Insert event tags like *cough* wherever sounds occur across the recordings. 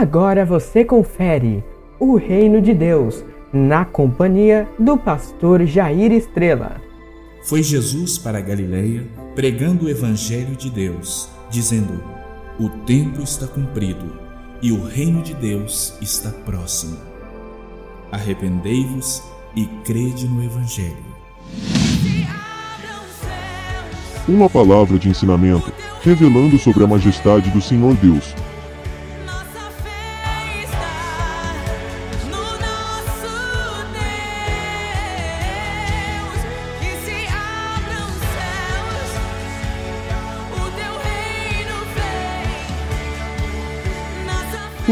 Agora você confere o Reino de Deus na companhia do pastor Jair Estrela. Foi Jesus para a Galileia pregando o evangelho de Deus, dizendo: O tempo está cumprido e o reino de Deus está próximo. Arrependei-vos e crede no evangelho. Uma palavra de ensinamento, revelando sobre a majestade do Senhor Deus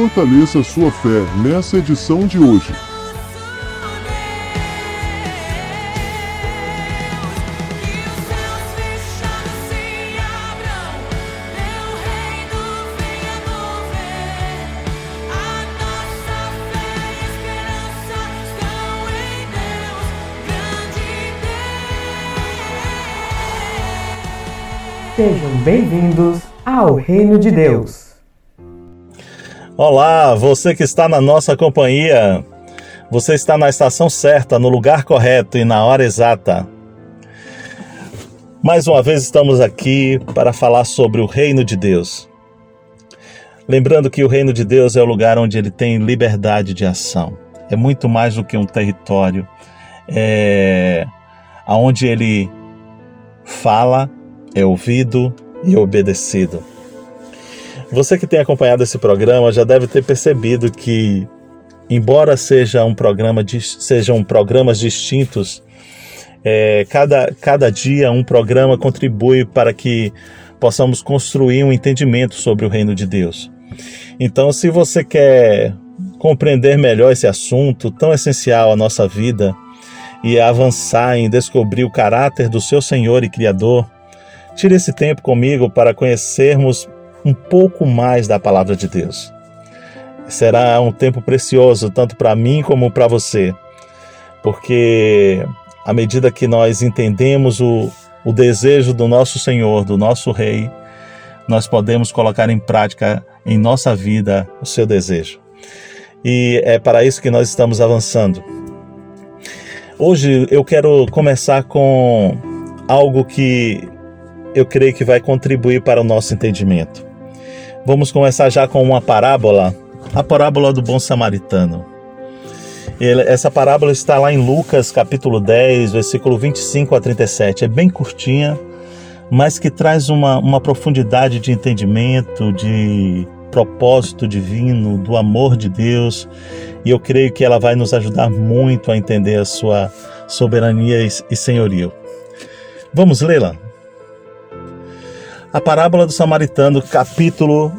Fortaleça sua fé nessa edição de hoje. Sejam bem-vindos ao Reino de Deus. Olá, você que está na nossa companhia. Você está na estação certa, no lugar correto e na hora exata. Mais uma vez estamos aqui para falar sobre o reino de Deus. Lembrando que o reino de Deus é o lugar onde ele tem liberdade de ação. É muito mais do que um território. É aonde ele fala, é ouvido e obedecido. Você que tem acompanhado esse programa já deve ter percebido que, embora seja um programa de, sejam programas distintos, é, cada, cada dia um programa contribui para que possamos construir um entendimento sobre o reino de Deus. Então, se você quer compreender melhor esse assunto tão essencial à nossa vida e avançar em descobrir o caráter do seu Senhor e Criador, tire esse tempo comigo para conhecermos um pouco mais da palavra de Deus. Será um tempo precioso tanto para mim como para você, porque à medida que nós entendemos o, o desejo do nosso Senhor, do nosso Rei, nós podemos colocar em prática em nossa vida o seu desejo. E é para isso que nós estamos avançando. Hoje eu quero começar com algo que eu creio que vai contribuir para o nosso entendimento. Vamos começar já com uma parábola, a parábola do bom samaritano. Essa parábola está lá em Lucas capítulo 10, versículo 25 a 37. É bem curtinha, mas que traz uma, uma profundidade de entendimento, de propósito divino, do amor de Deus, e eu creio que ela vai nos ajudar muito a entender a sua soberania e senhorio. Vamos lê-la? A parábola do samaritano, capítulo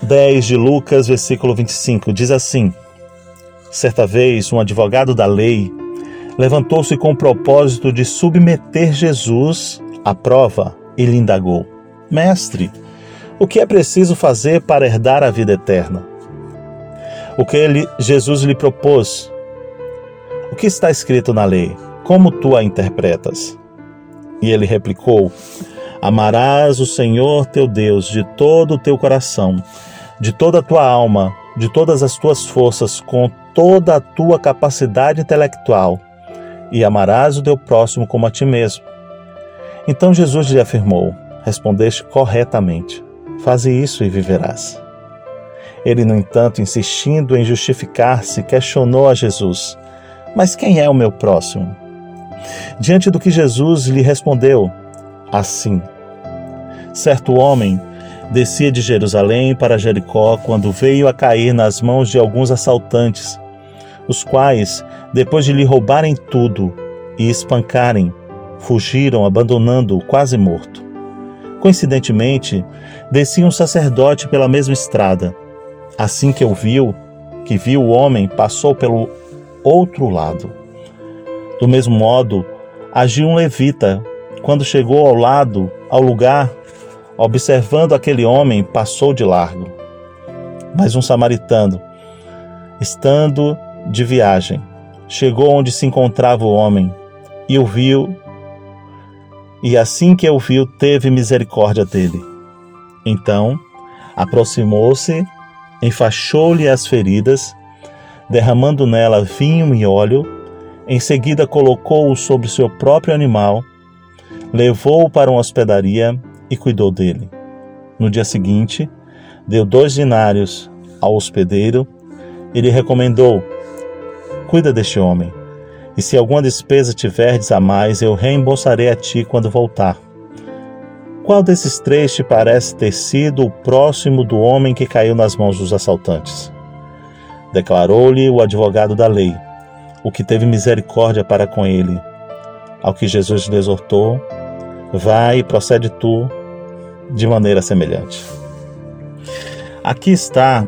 10 de Lucas, versículo 25, diz assim: Certa vez, um advogado da lei levantou-se com o propósito de submeter Jesus à prova e lhe indagou: Mestre, o que é preciso fazer para herdar a vida eterna? O que ele, Jesus lhe propôs? O que está escrito na lei? Como tu a interpretas? E ele replicou: Amarás o Senhor teu Deus de todo o teu coração, de toda a tua alma, de todas as tuas forças, com toda a tua capacidade intelectual, e amarás o teu próximo como a ti mesmo. Então Jesus lhe afirmou: Respondeste corretamente. Faze isso e viverás. Ele, no entanto, insistindo em justificar-se, questionou a Jesus: Mas quem é o meu próximo? Diante do que Jesus lhe respondeu: assim. Certo homem descia de Jerusalém para Jericó quando veio a cair nas mãos de alguns assaltantes, os quais, depois de lhe roubarem tudo e espancarem, fugiram, abandonando-o quase morto. Coincidentemente, descia um sacerdote pela mesma estrada. Assim que o viu, que viu o homem, passou pelo outro lado. Do mesmo modo, agiu um levita quando chegou ao lado, ao lugar, observando aquele homem, passou de largo. Mas um samaritano, estando de viagem, chegou onde se encontrava o homem e o viu, e assim que o viu, teve misericórdia dele. Então, aproximou-se enfaixou-lhe as feridas, derramando nela vinho e óleo, em seguida colocou-o sobre seu próprio animal, levou-o para uma hospedaria e cuidou dele. No dia seguinte, deu dois dinários ao hospedeiro e lhe recomendou: Cuida deste homem, e se alguma despesa tiverdes a mais, eu reembolsarei a ti quando voltar. Qual desses três te parece ter sido o próximo do homem que caiu nas mãos dos assaltantes? Declarou-lhe o advogado da lei, o que teve misericórdia para com ele. Ao que Jesus lhe exortou: Vai e procede tu de maneira semelhante. Aqui está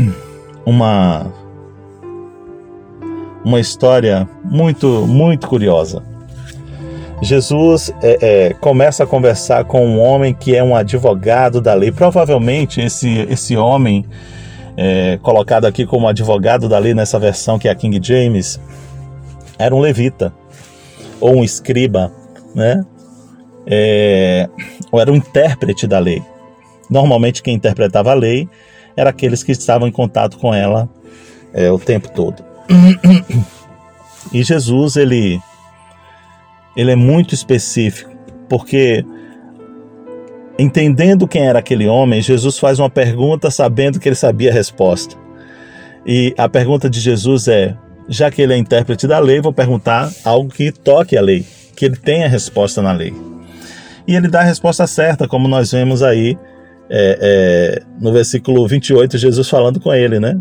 *clears throat* uma uma história muito muito curiosa. Jesus é, é, começa a conversar com um homem que é um advogado da lei. Provavelmente esse, esse homem, é, colocado aqui como advogado da lei nessa versão que é a King James, era um levita ou um escriba, né? É, ou era um intérprete da lei. Normalmente quem interpretava a lei era aqueles que estavam em contato com ela é, o tempo todo. E Jesus ele ele é muito específico, porque entendendo quem era aquele homem, Jesus faz uma pergunta sabendo que ele sabia a resposta. E a pergunta de Jesus é: já que ele é intérprete da lei, vou perguntar algo que toque a lei, que ele tenha resposta na lei. E ele dá a resposta certa, como nós vemos aí é, é, no versículo 28, Jesus falando com ele, né?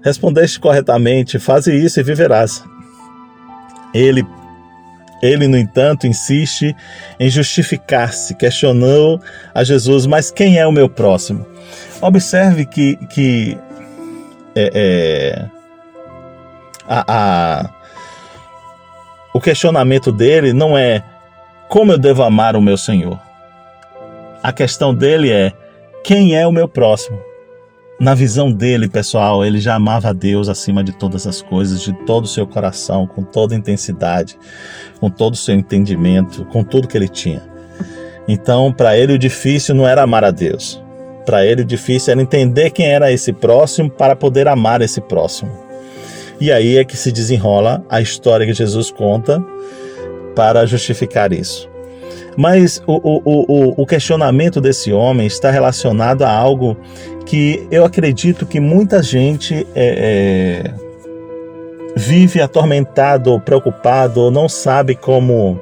Respondeste corretamente, faze isso e viverás. Ele ele, no entanto, insiste em justificar-se, questionou a Jesus: Mas quem é o meu próximo? Observe que, que é, é, a, a, o questionamento dele não é como eu devo amar o meu Senhor. A questão dele é quem é o meu próximo na visão dele, pessoal, ele já amava a Deus acima de todas as coisas, de todo o seu coração, com toda intensidade, com todo o seu entendimento, com tudo que ele tinha. Então, para ele o difícil não era amar a Deus. Para ele o difícil era entender quem era esse próximo para poder amar esse próximo. E aí é que se desenrola a história que Jesus conta para justificar isso. Mas o, o, o, o questionamento desse homem está relacionado a algo que eu acredito que muita gente é, é, vive atormentado preocupado ou não sabe como,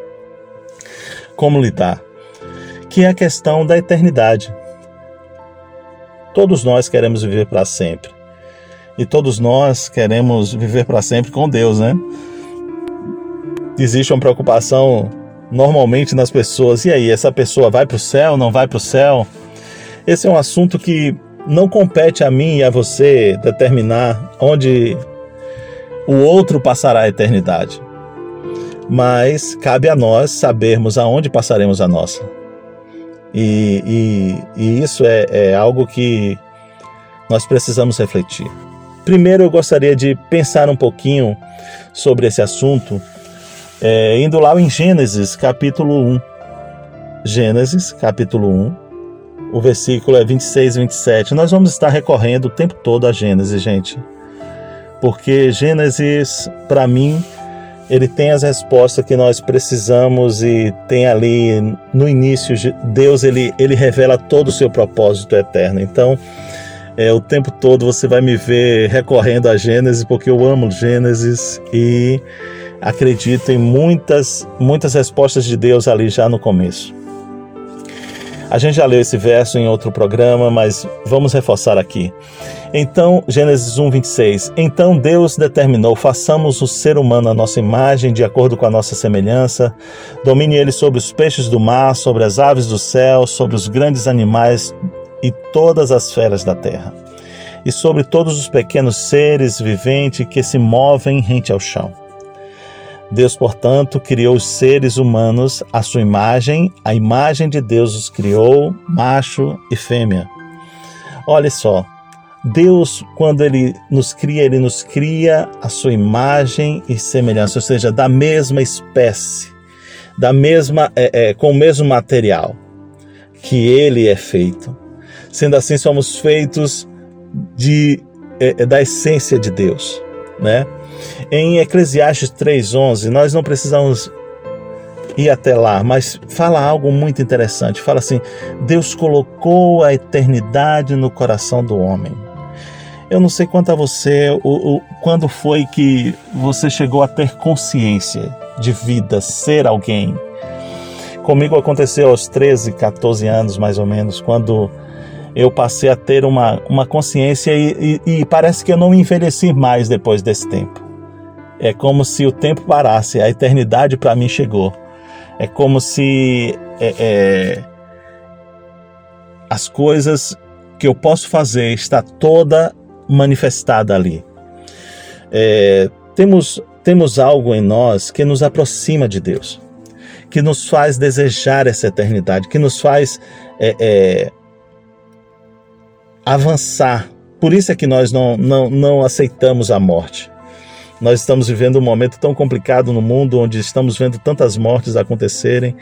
como lidar, que é a questão da eternidade. Todos nós queremos viver para sempre. E todos nós queremos viver para sempre com Deus, né? Existe uma preocupação normalmente nas pessoas. E aí, essa pessoa vai para o céu, não vai para o céu? Esse é um assunto que não compete a mim e a você determinar onde o outro passará a eternidade. Mas cabe a nós sabermos aonde passaremos a nossa. E, e, e isso é, é algo que nós precisamos refletir. Primeiro, eu gostaria de pensar um pouquinho sobre esse assunto é, indo lá em Gênesis, capítulo 1. Gênesis, capítulo 1, o versículo é 26 e 27. Nós vamos estar recorrendo o tempo todo a Gênesis, gente. Porque Gênesis, para mim, ele tem as respostas que nós precisamos e tem ali no início Deus ele, ele revela todo o seu propósito eterno. Então, é, o tempo todo você vai me ver recorrendo a Gênesis porque eu amo Gênesis e acredito em muitas, muitas respostas de Deus ali já no começo. A gente já leu esse verso em outro programa, mas vamos reforçar aqui. Então, Gênesis 1, 26. Então Deus determinou: façamos o ser humano a nossa imagem, de acordo com a nossa semelhança. Domine ele sobre os peixes do mar, sobre as aves do céu, sobre os grandes animais e todas as feras da terra, e sobre todos os pequenos seres viventes que se movem rente ao chão. Deus, portanto, criou os seres humanos à sua imagem, a imagem de Deus os criou, macho e fêmea. Olha só, Deus, quando Ele nos cria, Ele nos cria a sua imagem e semelhança, ou seja, da mesma espécie, da mesma, é, é, com o mesmo material que Ele é feito. Sendo assim, somos feitos de, é, da essência de Deus, né? Em Eclesiastes 3:11, nós não precisamos ir até lá, mas fala algo muito interessante. Fala assim: Deus colocou a eternidade no coração do homem. Eu não sei quanto a você, o, o, quando foi que você chegou a ter consciência de vida, ser alguém. Comigo aconteceu aos 13, 14 anos mais ou menos, quando eu passei a ter uma, uma consciência e, e, e parece que eu não envelheci mais depois desse tempo. É como se o tempo parasse, a eternidade para mim chegou. É como se é, é, as coisas que eu posso fazer está toda manifestada ali. É, temos, temos algo em nós que nos aproxima de Deus, que nos faz desejar essa eternidade, que nos faz é, é, avançar. Por isso é que nós não, não, não aceitamos a morte. Nós estamos vivendo um momento tão complicado no mundo, onde estamos vendo tantas mortes acontecerem,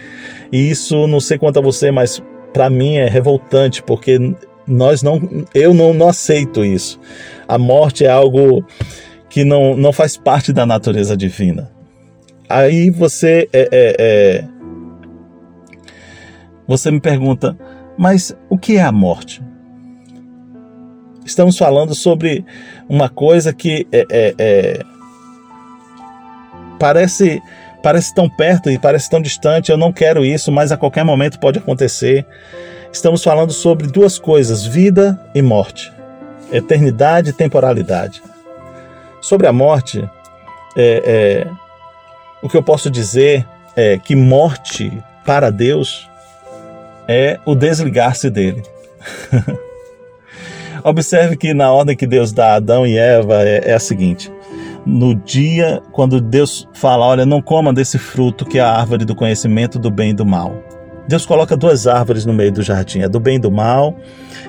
e isso, não sei quanto a você, mas para mim é revoltante, porque nós não, eu não, não aceito isso. A morte é algo que não, não faz parte da natureza divina. Aí você é, é, é, você me pergunta, mas o que é a morte? Estamos falando sobre uma coisa que é, é, é, parece parece tão perto e parece tão distante. Eu não quero isso, mas a qualquer momento pode acontecer estamos falando sobre duas coisas: vida e morte, eternidade e temporalidade. Sobre a morte, é, é, o que eu posso dizer é que morte para Deus é o desligar-se dele. *laughs* Observe que na ordem que Deus dá a Adão e Eva é, é a seguinte: no dia quando Deus fala, olha, não coma desse fruto que é a árvore do conhecimento do bem e do mal. Deus coloca duas árvores no meio do jardim, a do bem e do mal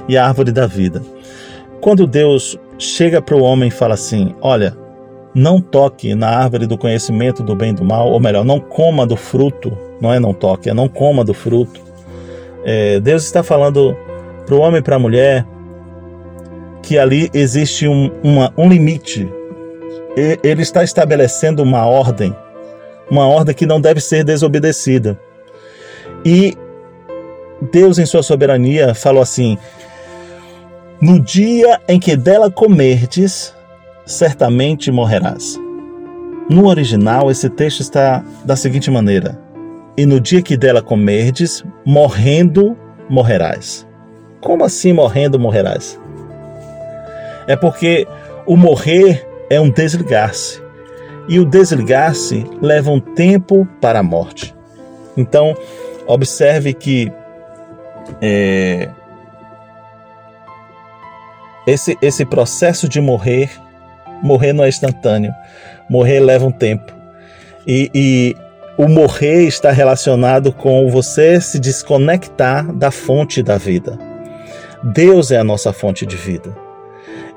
e a árvore da vida. Quando Deus chega para o homem e fala assim: Olha, não toque na árvore do conhecimento do bem e do mal, ou melhor, não coma do fruto, não é não toque, é não coma do fruto. É, Deus está falando para o homem e para a mulher que ali existe um, uma, um limite. Ele está estabelecendo uma ordem, uma ordem que não deve ser desobedecida. E Deus, em sua soberania, falou assim: No dia em que dela comerdes, certamente morrerás. No original, esse texto está da seguinte maneira: E no dia que dela comerdes, morrendo morrerás. Como assim morrendo morrerás? É porque o morrer é um desligar-se. E o desligar-se leva um tempo para a morte. Então, Observe que é, esse, esse processo de morrer, morrer não é instantâneo, morrer leva um tempo. E, e o morrer está relacionado com você se desconectar da fonte da vida. Deus é a nossa fonte de vida.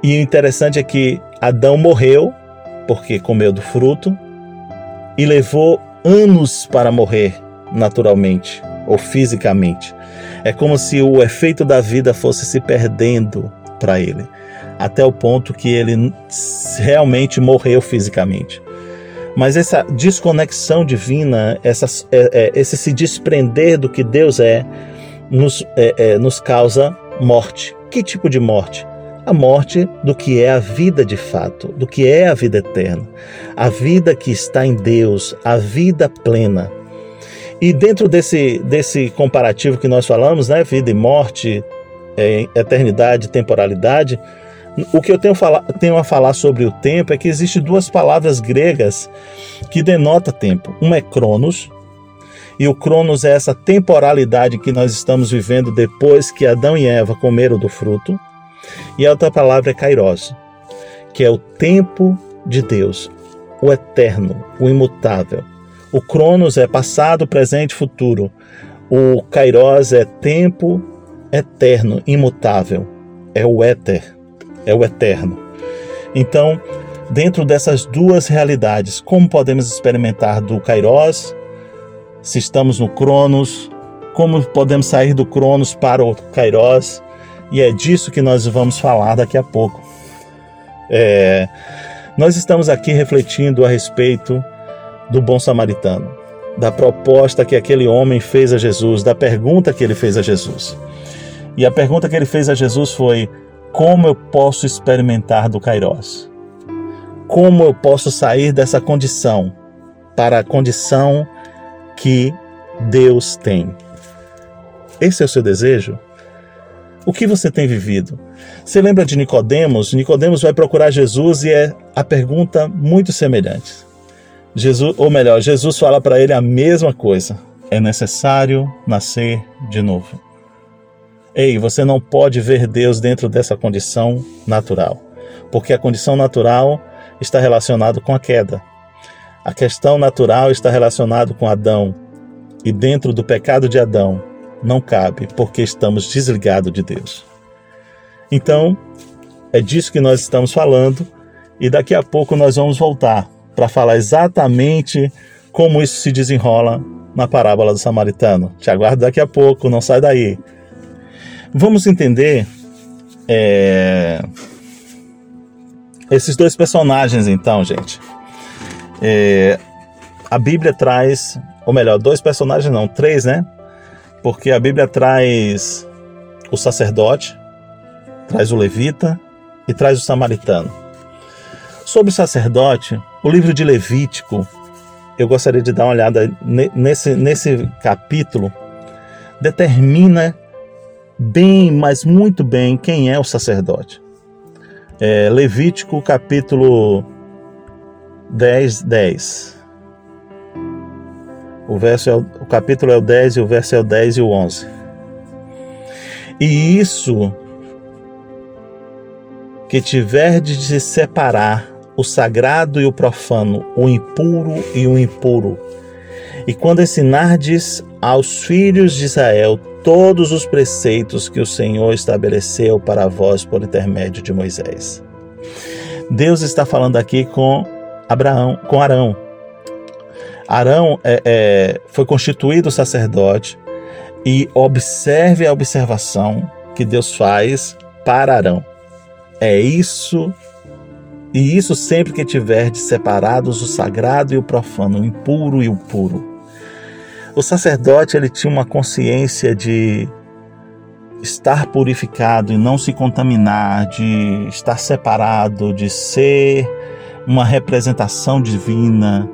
E o interessante é que Adão morreu porque comeu do fruto e levou anos para morrer naturalmente ou fisicamente. É como se o efeito da vida fosse se perdendo para ele, até o ponto que ele realmente morreu fisicamente. Mas essa desconexão divina, essa, é, é, esse se desprender do que Deus é, nos, é, é, nos causa morte. Que tipo de morte? A morte do que é a vida de fato, do que é a vida eterna, a vida que está em Deus, a vida plena. E dentro desse, desse comparativo que nós falamos, né, vida e morte, é, eternidade, temporalidade, o que eu tenho, fala, tenho a falar sobre o tempo é que existem duas palavras gregas que denotam tempo. Uma é cronos, e o cronos é essa temporalidade que nós estamos vivendo depois que Adão e Eva comeram do fruto. E a outra palavra é kairos, que é o tempo de Deus, o eterno, o imutável. O Cronos é passado, presente futuro. O Kairos é tempo eterno, imutável. É o éter, é o eterno. Então, dentro dessas duas realidades, como podemos experimentar do Kairos? Se estamos no Cronos, como podemos sair do Cronos para o Kairos? E é disso que nós vamos falar daqui a pouco. É, nós estamos aqui refletindo a respeito do bom samaritano, da proposta que aquele homem fez a Jesus, da pergunta que ele fez a Jesus. E a pergunta que ele fez a Jesus foi: como eu posso experimentar do Kairos? Como eu posso sair dessa condição para a condição que Deus tem? Esse é o seu desejo? O que você tem vivido? Você lembra de Nicodemos? Nicodemos vai procurar Jesus e é a pergunta muito semelhante. Jesus, ou melhor, Jesus fala para ele a mesma coisa. É necessário nascer de novo. Ei, você não pode ver Deus dentro dessa condição natural, porque a condição natural está relacionada com a queda. A questão natural está relacionada com Adão, e dentro do pecado de Adão não cabe, porque estamos desligados de Deus. Então, é disso que nós estamos falando, e daqui a pouco nós vamos voltar para falar exatamente como isso se desenrola na parábola do samaritano. Te aguardo daqui a pouco, não sai daí. Vamos entender é, esses dois personagens, então, gente. É, a Bíblia traz, ou melhor, dois personagens, não, três, né? Porque a Bíblia traz o sacerdote, traz o levita e traz o samaritano. Sobre o sacerdote, o livro de Levítico, eu gostaria de dar uma olhada nesse, nesse capítulo, determina bem, mas muito bem, quem é o sacerdote. É, Levítico capítulo 10, 10. O, verso é o, capítulo é o 10 e o verso é o 10 e o 11. E isso que tiverdes de separar o sagrado e o profano, o impuro e o impuro. E quando ensinardes aos filhos de Israel todos os preceitos que o Senhor estabeleceu para vós por intermédio de Moisés. Deus está falando aqui com Abraão, com Arão. Arão é, é, foi constituído sacerdote e observe a observação que Deus faz para Arão. É isso, e isso sempre que tiverdes separados o sagrado e o profano, o impuro e o puro. O sacerdote ele tinha uma consciência de estar purificado e não se contaminar, de estar separado, de ser uma representação divina.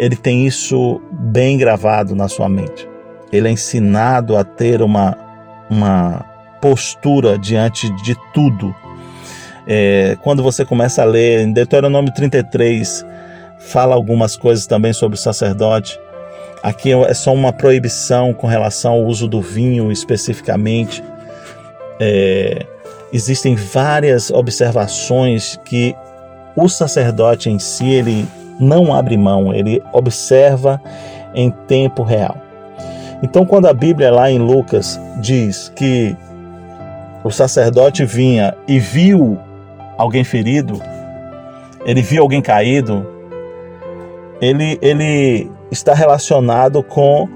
Ele tem isso bem gravado na sua mente. Ele é ensinado a ter uma, uma postura diante de tudo. É, quando você começa a ler em Deuteronômio 33, fala algumas coisas também sobre o sacerdote. Aqui é só uma proibição com relação ao uso do vinho especificamente. É, existem várias observações que o sacerdote em si ele não abre mão, ele observa em tempo real. Então, quando a Bíblia lá em Lucas diz que o sacerdote vinha e viu alguém ferido, ele viu alguém caído, ele, ele está relacionado com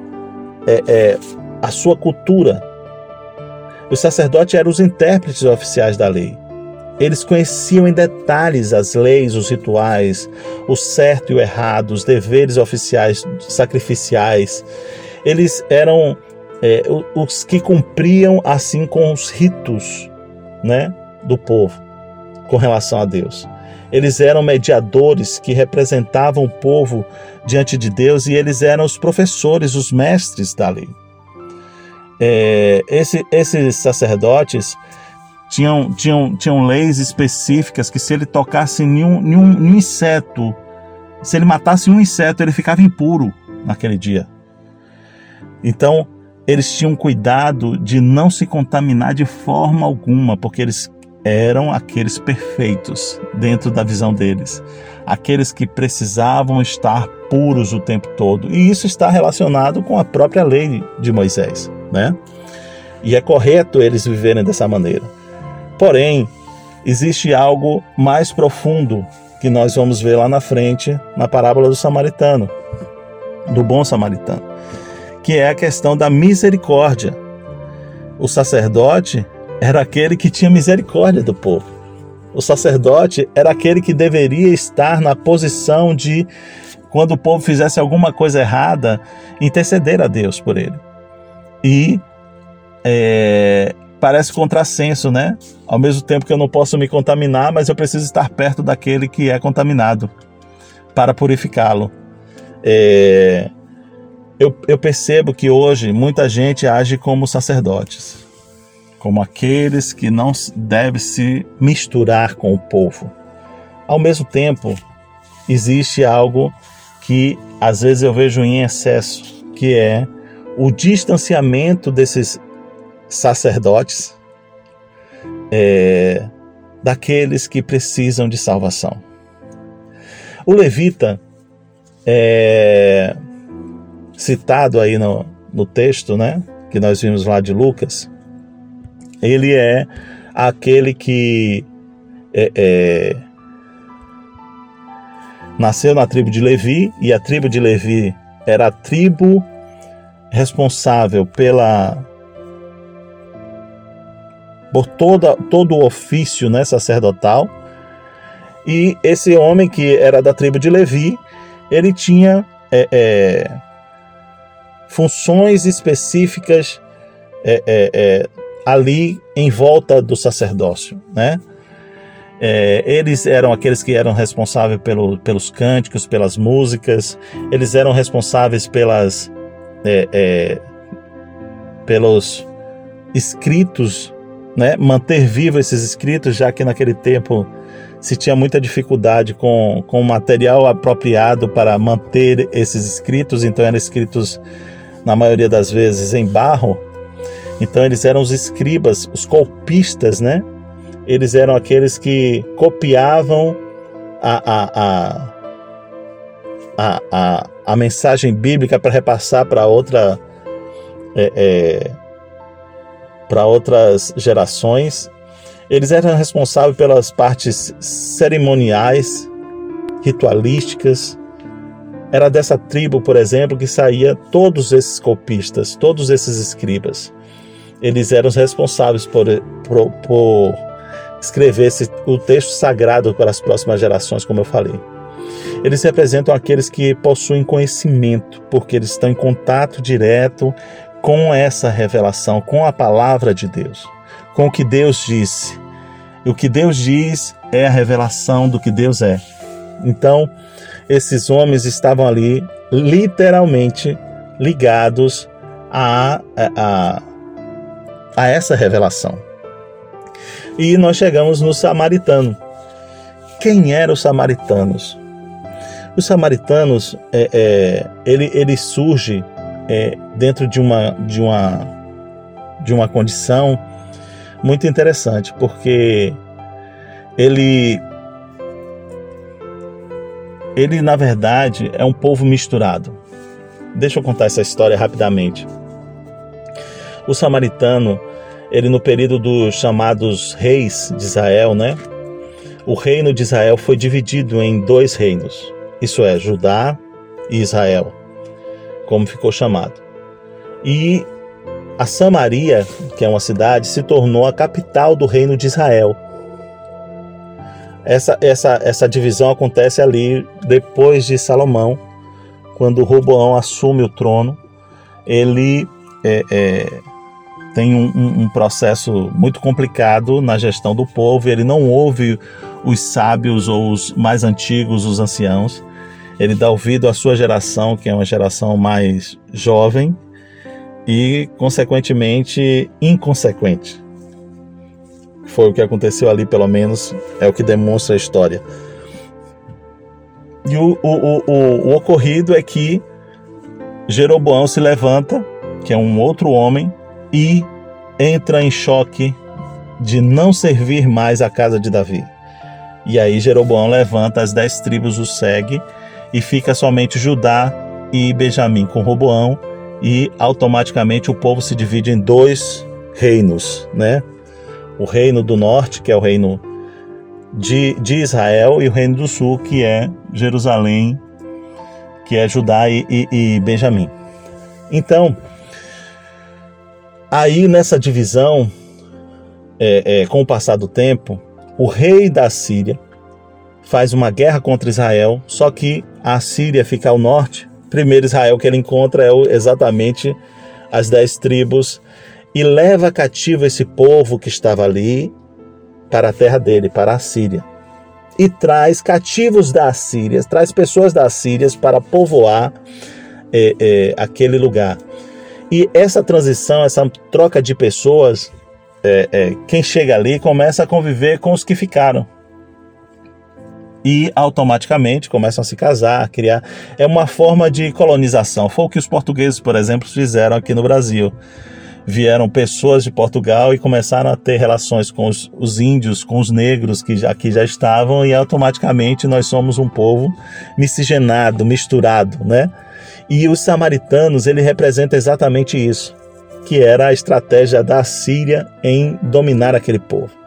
é, é, a sua cultura. Os sacerdotes eram os intérpretes oficiais da lei. Eles conheciam em detalhes as leis, os rituais, o certo e o errado, os deveres oficiais sacrificiais. Eles eram é, os que cumpriam assim com os ritos né, do povo com relação a Deus. Eles eram mediadores que representavam o povo diante de Deus e eles eram os professores, os mestres da lei. É, esse, esses sacerdotes tinham, tinham, tinham leis específicas que se ele tocasse em um, em, um, em um inseto, se ele matasse um inseto, ele ficava impuro naquele dia. Então, eles tinham cuidado de não se contaminar de forma alguma, porque eles eram aqueles perfeitos dentro da visão deles, aqueles que precisavam estar puros o tempo todo. E isso está relacionado com a própria lei de Moisés, né? E é correto eles viverem dessa maneira. Porém, existe algo mais profundo que nós vamos ver lá na frente na parábola do samaritano, do bom samaritano, que é a questão da misericórdia. O sacerdote era aquele que tinha misericórdia do povo. O sacerdote era aquele que deveria estar na posição de, quando o povo fizesse alguma coisa errada, interceder a Deus por ele. E é, parece contrassenso, né? Ao mesmo tempo que eu não posso me contaminar, mas eu preciso estar perto daquele que é contaminado para purificá-lo. É, eu, eu percebo que hoje muita gente age como sacerdotes, como aqueles que não devem se misturar com o povo. Ao mesmo tempo, existe algo que às vezes eu vejo em excesso, que é o distanciamento desses sacerdotes é, daqueles que precisam de salvação. O levita é citado aí no, no texto, né, que nós vimos lá de Lucas, ele é aquele que é, é, nasceu na tribo de Levi e a tribo de Levi era a tribo responsável pela por toda, todo o ofício né, sacerdotal. E esse homem que era da tribo de Levi, ele tinha é, é, funções específicas é, é, é ali em volta do sacerdócio, né? É, eles eram aqueles que eram responsáveis pelo, pelos cânticos, pelas músicas, eles eram responsáveis pelas pelos escritos né, manter vivo esses escritos, já que naquele tempo se tinha muita dificuldade com, com material apropriado para manter esses escritos, então eram escritos, na maioria das vezes, em barro. Então eles eram os escribas, os copistas, né? Eles eram aqueles que copiavam a, a, a, a, a, a mensagem bíblica para repassar para outra. É, é, para outras gerações. Eles eram responsáveis pelas partes cerimoniais, ritualísticas. Era dessa tribo, por exemplo, que saía todos esses copistas, todos esses escribas. Eles eram responsáveis por, por, por escrever esse, o texto sagrado para as próximas gerações, como eu falei. Eles representam aqueles que possuem conhecimento, porque eles estão em contato direto com essa revelação, com a palavra de Deus, com o que Deus disse. E o que Deus diz é a revelação do que Deus é. Então, esses homens estavam ali literalmente ligados a, a, a essa revelação. E nós chegamos no samaritano. Quem eram os samaritanos? Os samaritanos, é, é, ele, ele surge é, dentro de uma, de, uma, de uma condição muito interessante, porque ele, ele na verdade é um povo misturado. Deixa eu contar essa história rapidamente. O samaritano, ele no período dos chamados reis de Israel, né? O reino de Israel foi dividido em dois reinos, isso é, Judá e Israel como ficou chamado. E a Samaria, que é uma cidade, se tornou a capital do reino de Israel. Essa, essa, essa divisão acontece ali depois de Salomão, quando Roboão assume o trono. Ele é, é, tem um, um, processo muito complicado na gestão do povo. Ele não ouve os sábios ou os mais antigos, os anciãos ele dá ouvido à sua geração, que é uma geração mais jovem e, consequentemente, inconsequente. Foi o que aconteceu ali, pelo menos, é o que demonstra a história. E o, o, o, o ocorrido é que Jeroboão se levanta, que é um outro homem, e entra em choque de não servir mais a casa de Davi. E aí Jeroboão levanta, as dez tribos o segue e fica somente Judá e Benjamim com Roboão e automaticamente o povo se divide em dois reinos, né? O reino do norte, que é o reino de, de Israel, e o reino do sul, que é Jerusalém, que é Judá e, e, e Benjamim. Então, aí nessa divisão, é, é, com o passar do tempo, o rei da Síria faz uma guerra contra Israel, só que a Síria fica ao norte. Primeiro Israel que ele encontra é exatamente as dez tribos e leva cativo esse povo que estava ali para a terra dele, para a Síria. E traz cativos da Síria, traz pessoas da Síria para povoar é, é, aquele lugar. E essa transição, essa troca de pessoas, é, é, quem chega ali começa a conviver com os que ficaram. E automaticamente começam a se casar, a criar. É uma forma de colonização. Foi o que os portugueses, por exemplo, fizeram aqui no Brasil vieram pessoas de Portugal e começaram a ter relações com os, os índios, com os negros que já, aqui já estavam, e automaticamente nós somos um povo miscigenado, misturado, né? E os samaritanos, ele representa exatamente isso, que era a estratégia da Síria em dominar aquele povo.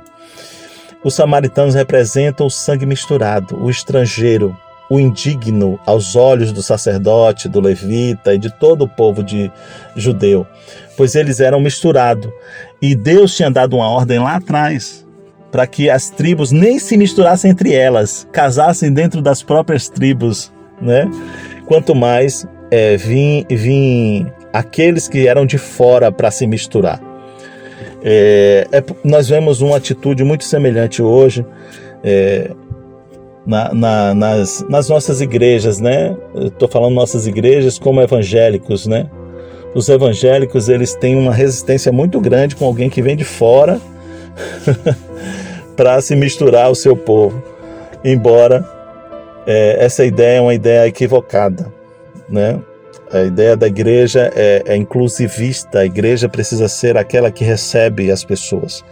Os samaritanos representam o sangue misturado, o estrangeiro, o indigno aos olhos do sacerdote, do levita e de todo o povo de judeu, pois eles eram misturados. E Deus tinha dado uma ordem lá atrás para que as tribos nem se misturassem entre elas, casassem dentro das próprias tribos, né? Quanto mais é, vim, vim aqueles que eram de fora para se misturar. É, é, nós vemos uma atitude muito semelhante hoje. É, na, na, nas, nas nossas igrejas, né? Estou falando nossas igrejas como evangélicos, né? Os evangélicos eles têm uma resistência muito grande com alguém que vem de fora *laughs* para se misturar ao seu povo, embora é, essa ideia é uma ideia equivocada, né? A ideia da igreja é, é inclusivista. A igreja precisa ser aquela que recebe as pessoas,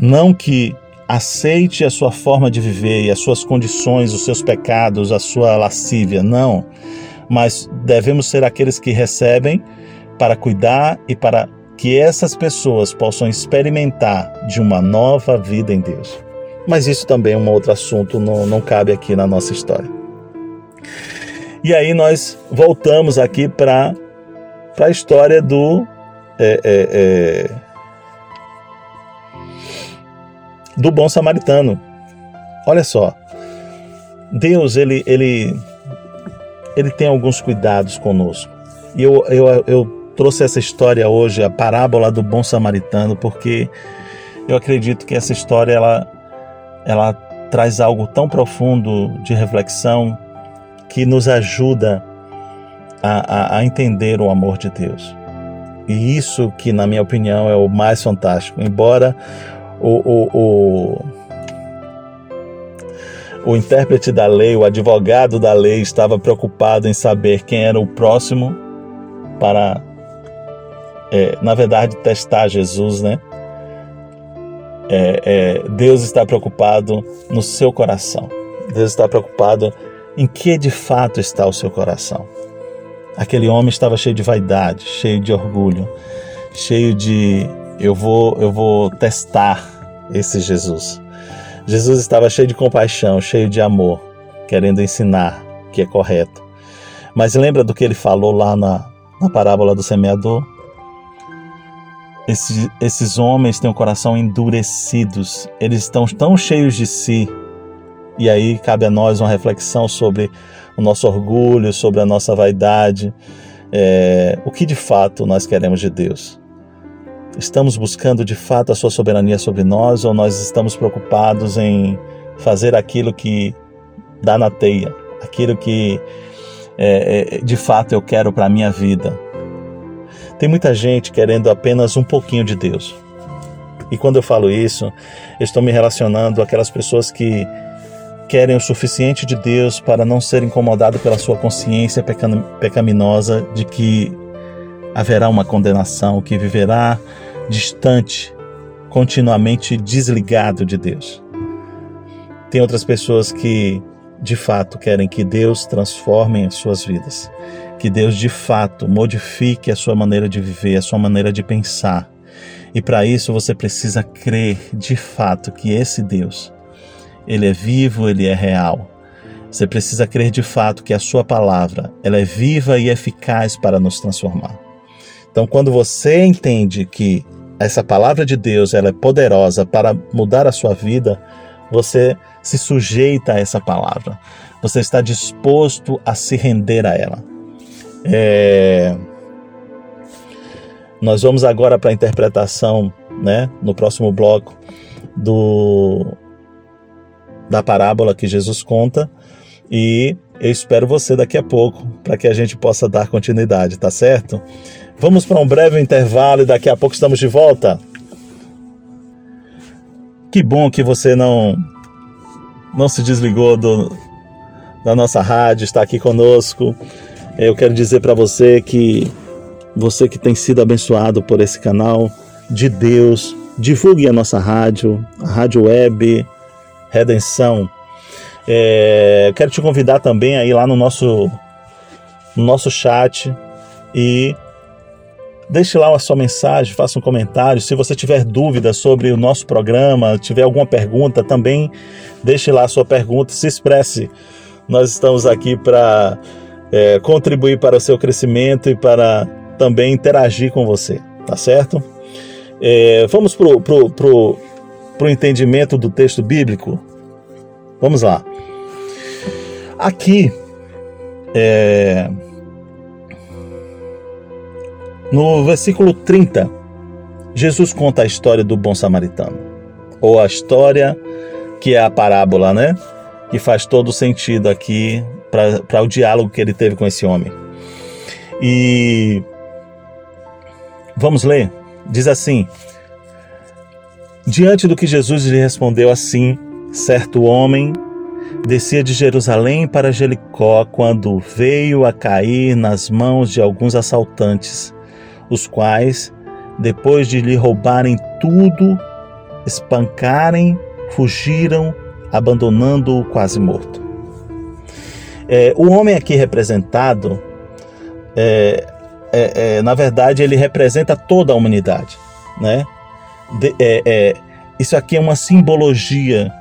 não que aceite a sua forma de viver e as suas condições, os seus pecados, a sua lascívia. Não. Mas devemos ser aqueles que recebem para cuidar e para que essas pessoas possam experimentar de uma nova vida em Deus. Mas isso também é um outro assunto, não, não cabe aqui na nossa história. E aí nós voltamos aqui para a história do. É, é, é, do bom samaritano. Olha só, Deus ele ele ele tem alguns cuidados conosco. E eu, eu, eu trouxe essa história hoje, a parábola do bom samaritano, porque eu acredito que essa história ela ela traz algo tão profundo de reflexão que nos ajuda a, a, a entender o amor de Deus. E isso que, na minha opinião, é o mais fantástico. Embora o, o, o, o intérprete da lei, o advogado da lei, estava preocupado em saber quem era o próximo para, é, na verdade, testar Jesus, né? É, é, Deus está preocupado no seu coração. Deus está preocupado em que de fato está o seu coração. Aquele homem estava cheio de vaidade, cheio de orgulho, cheio de eu vou, eu vou testar esse Jesus. Jesus estava cheio de compaixão, cheio de amor, querendo ensinar que é correto. Mas lembra do que ele falou lá na, na parábola do semeador? Esses, esses homens têm o coração endurecidos, eles estão tão cheios de si. E aí cabe a nós uma reflexão sobre o nosso orgulho, sobre a nossa vaidade, é, o que de fato nós queremos de Deus. Estamos buscando de fato a sua soberania sobre nós ou nós estamos preocupados em fazer aquilo que dá na teia, aquilo que é, é de fato eu quero para a minha vida? Tem muita gente querendo apenas um pouquinho de Deus. E quando eu falo isso, eu estou me relacionando àquelas pessoas que querem o suficiente de Deus para não ser incomodado pela sua consciência pecaminosa de que haverá uma condenação, que viverá distante, continuamente desligado de Deus. Tem outras pessoas que de fato querem que Deus transforme as suas vidas, que Deus de fato modifique a sua maneira de viver, a sua maneira de pensar. E para isso você precisa crer de fato que esse Deus, ele é vivo, ele é real. Você precisa crer de fato que a sua palavra, ela é viva e eficaz para nos transformar. Então, quando você entende que essa palavra de Deus ela é poderosa para mudar a sua vida, você se sujeita a essa palavra. Você está disposto a se render a ela. É... Nós vamos agora para a interpretação, né, no próximo bloco do da parábola que Jesus conta e eu espero você daqui a pouco para que a gente possa dar continuidade, tá certo? Vamos para um breve intervalo e daqui a pouco estamos de volta. Que bom que você não não se desligou do, da nossa rádio, está aqui conosco. Eu quero dizer para você que você que tem sido abençoado por esse canal de Deus, divulgue a nossa rádio, a Rádio Web Redenção. É, quero te convidar também aí lá no nosso, no nosso chat e deixe lá a sua mensagem, faça um comentário. Se você tiver dúvidas sobre o nosso programa, tiver alguma pergunta, também deixe lá a sua pergunta, se expresse. Nós estamos aqui para é, contribuir para o seu crescimento e para também interagir com você, tá certo? É, vamos para o pro, pro, pro entendimento do texto bíblico? Vamos lá. Aqui, é, no versículo 30, Jesus conta a história do bom samaritano, ou a história que é a parábola, né? Que faz todo sentido aqui para o diálogo que ele teve com esse homem. E vamos ler. Diz assim: Diante do que Jesus lhe respondeu assim, certo homem descia de Jerusalém para Jericó quando veio a cair nas mãos de alguns assaltantes, os quais, depois de lhe roubarem tudo, espancarem, fugiram, abandonando-o quase morto. É, o homem aqui representado, é, é, é na verdade, ele representa toda a humanidade, né? De, é, é, isso aqui é uma simbologia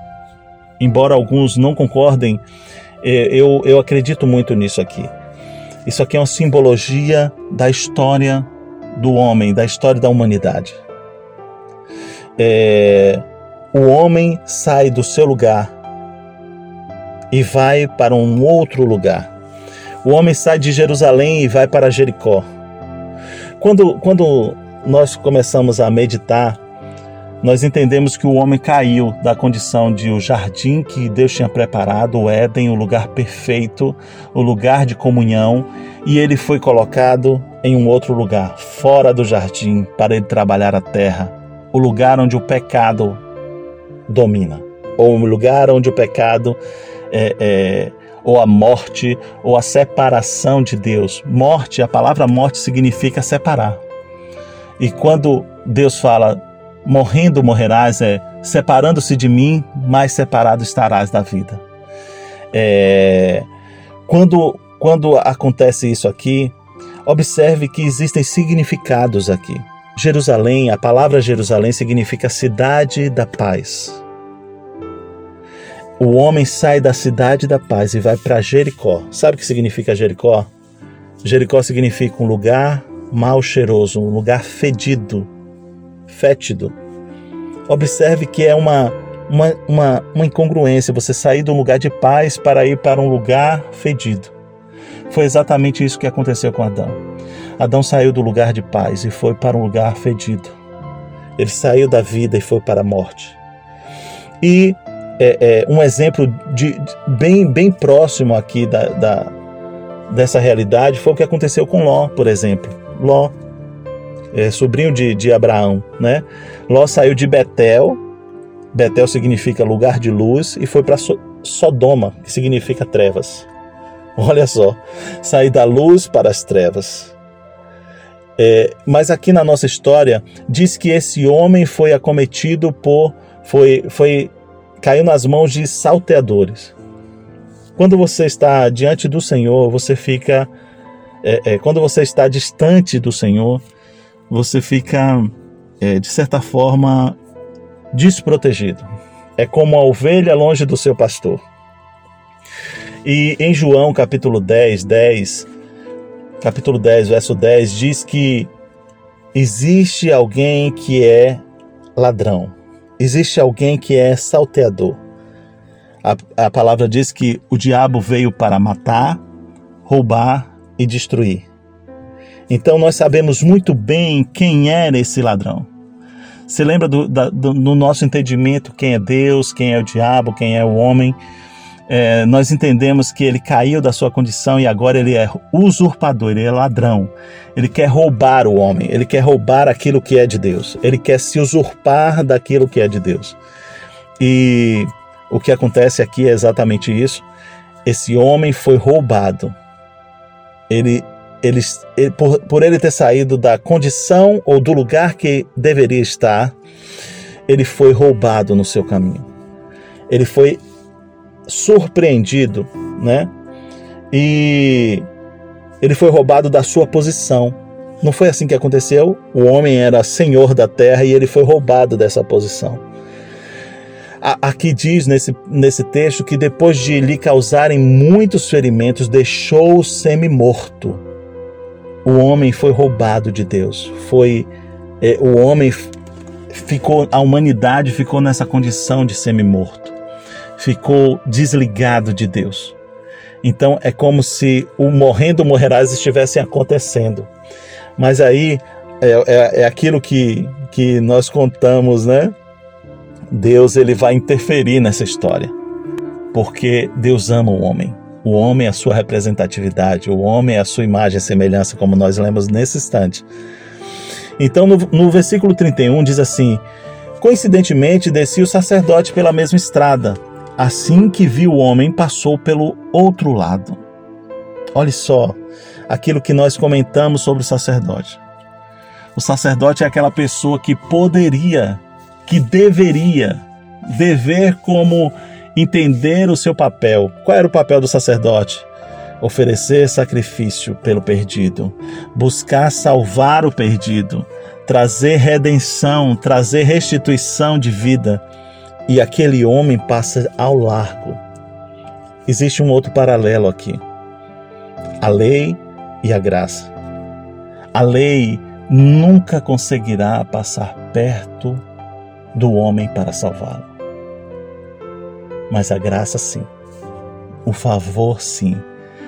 embora alguns não concordem, é, eu, eu acredito muito nisso aqui. Isso aqui é uma simbologia da história do homem, da história da humanidade. É, o homem sai do seu lugar e vai para um outro lugar. O homem sai de Jerusalém e vai para Jericó. Quando, quando nós começamos a meditar nós entendemos que o homem caiu da condição de o jardim que Deus tinha preparado, o Éden, o lugar perfeito, o lugar de comunhão, e ele foi colocado em um outro lugar, fora do jardim, para ele trabalhar a terra, o lugar onde o pecado domina, ou o lugar onde o pecado é, é ou a morte, ou a separação de Deus. Morte, a palavra morte significa separar. E quando Deus fala morrendo morrerás, é separando-se de mim, mais separado estarás da vida. É, quando, quando acontece isso aqui, observe que existem significados aqui. Jerusalém, a palavra Jerusalém significa cidade da paz. O homem sai da cidade da paz e vai para Jericó. Sabe o que significa Jericó? Jericó significa um lugar mal cheiroso, um lugar fedido, fétido. Observe que é uma, uma, uma, uma incongruência você sair de um lugar de paz para ir para um lugar fedido. Foi exatamente isso que aconteceu com Adão. Adão saiu do lugar de paz e foi para um lugar fedido. Ele saiu da vida e foi para a morte. E é, é, um exemplo de, de, bem, bem próximo aqui da, da, dessa realidade foi o que aconteceu com Ló, por exemplo. Ló é, sobrinho de, de Abraão, né? Ló saiu de Betel, Betel significa lugar de luz, e foi para so Sodoma, que significa trevas. *laughs* Olha só, sair da luz para as trevas. É, mas aqui na nossa história diz que esse homem foi acometido por, foi, foi caiu nas mãos de salteadores. Quando você está diante do Senhor, você fica, é, é, quando você está distante do Senhor, você fica, é, de certa forma, desprotegido. É como a ovelha longe do seu pastor. E em João capítulo 10, 10, capítulo 10, verso 10, diz que existe alguém que é ladrão, existe alguém que é salteador. A, a palavra diz que o diabo veio para matar, roubar e destruir. Então nós sabemos muito bem quem era esse ladrão. Você lembra do, da, do, do nosso entendimento quem é Deus, quem é o diabo, quem é o homem? É, nós entendemos que ele caiu da sua condição e agora ele é usurpador, ele é ladrão. Ele quer roubar o homem, ele quer roubar aquilo que é de Deus, ele quer se usurpar daquilo que é de Deus. E o que acontece aqui é exatamente isso. Esse homem foi roubado. Ele, ele, ele por, por ele ter saído da condição ou do lugar que deveria estar, ele foi roubado no seu caminho. Ele foi surpreendido, né? E ele foi roubado da sua posição. Não foi assim que aconteceu? O homem era senhor da terra e ele foi roubado dessa posição. Aqui diz nesse, nesse texto que depois de lhe causarem muitos ferimentos, deixou-o semi-morto. O homem foi roubado de Deus. Foi é, o homem ficou, a humanidade ficou nessa condição de semi-morto. Ficou desligado de Deus. Então é como se o morrendo morrerás estivesse acontecendo. Mas aí é, é, é aquilo que, que nós contamos, né? Deus ele vai interferir nessa história, porque Deus ama o homem. O homem é a sua representatividade, o homem é a sua imagem e semelhança, como nós lemos nesse instante. Então, no, no versículo 31 diz assim: Coincidentemente, descia o sacerdote pela mesma estrada. Assim que viu o homem, passou pelo outro lado. Olhe só aquilo que nós comentamos sobre o sacerdote. O sacerdote é aquela pessoa que poderia que deveria, dever como entender o seu papel. Qual era o papel do sacerdote? Oferecer sacrifício pelo perdido, buscar salvar o perdido, trazer redenção, trazer restituição de vida. E aquele homem passa ao largo. Existe um outro paralelo aqui: a lei e a graça. A lei nunca conseguirá passar perto do homem para salvá-lo. Mas a graça sim. O favor sim.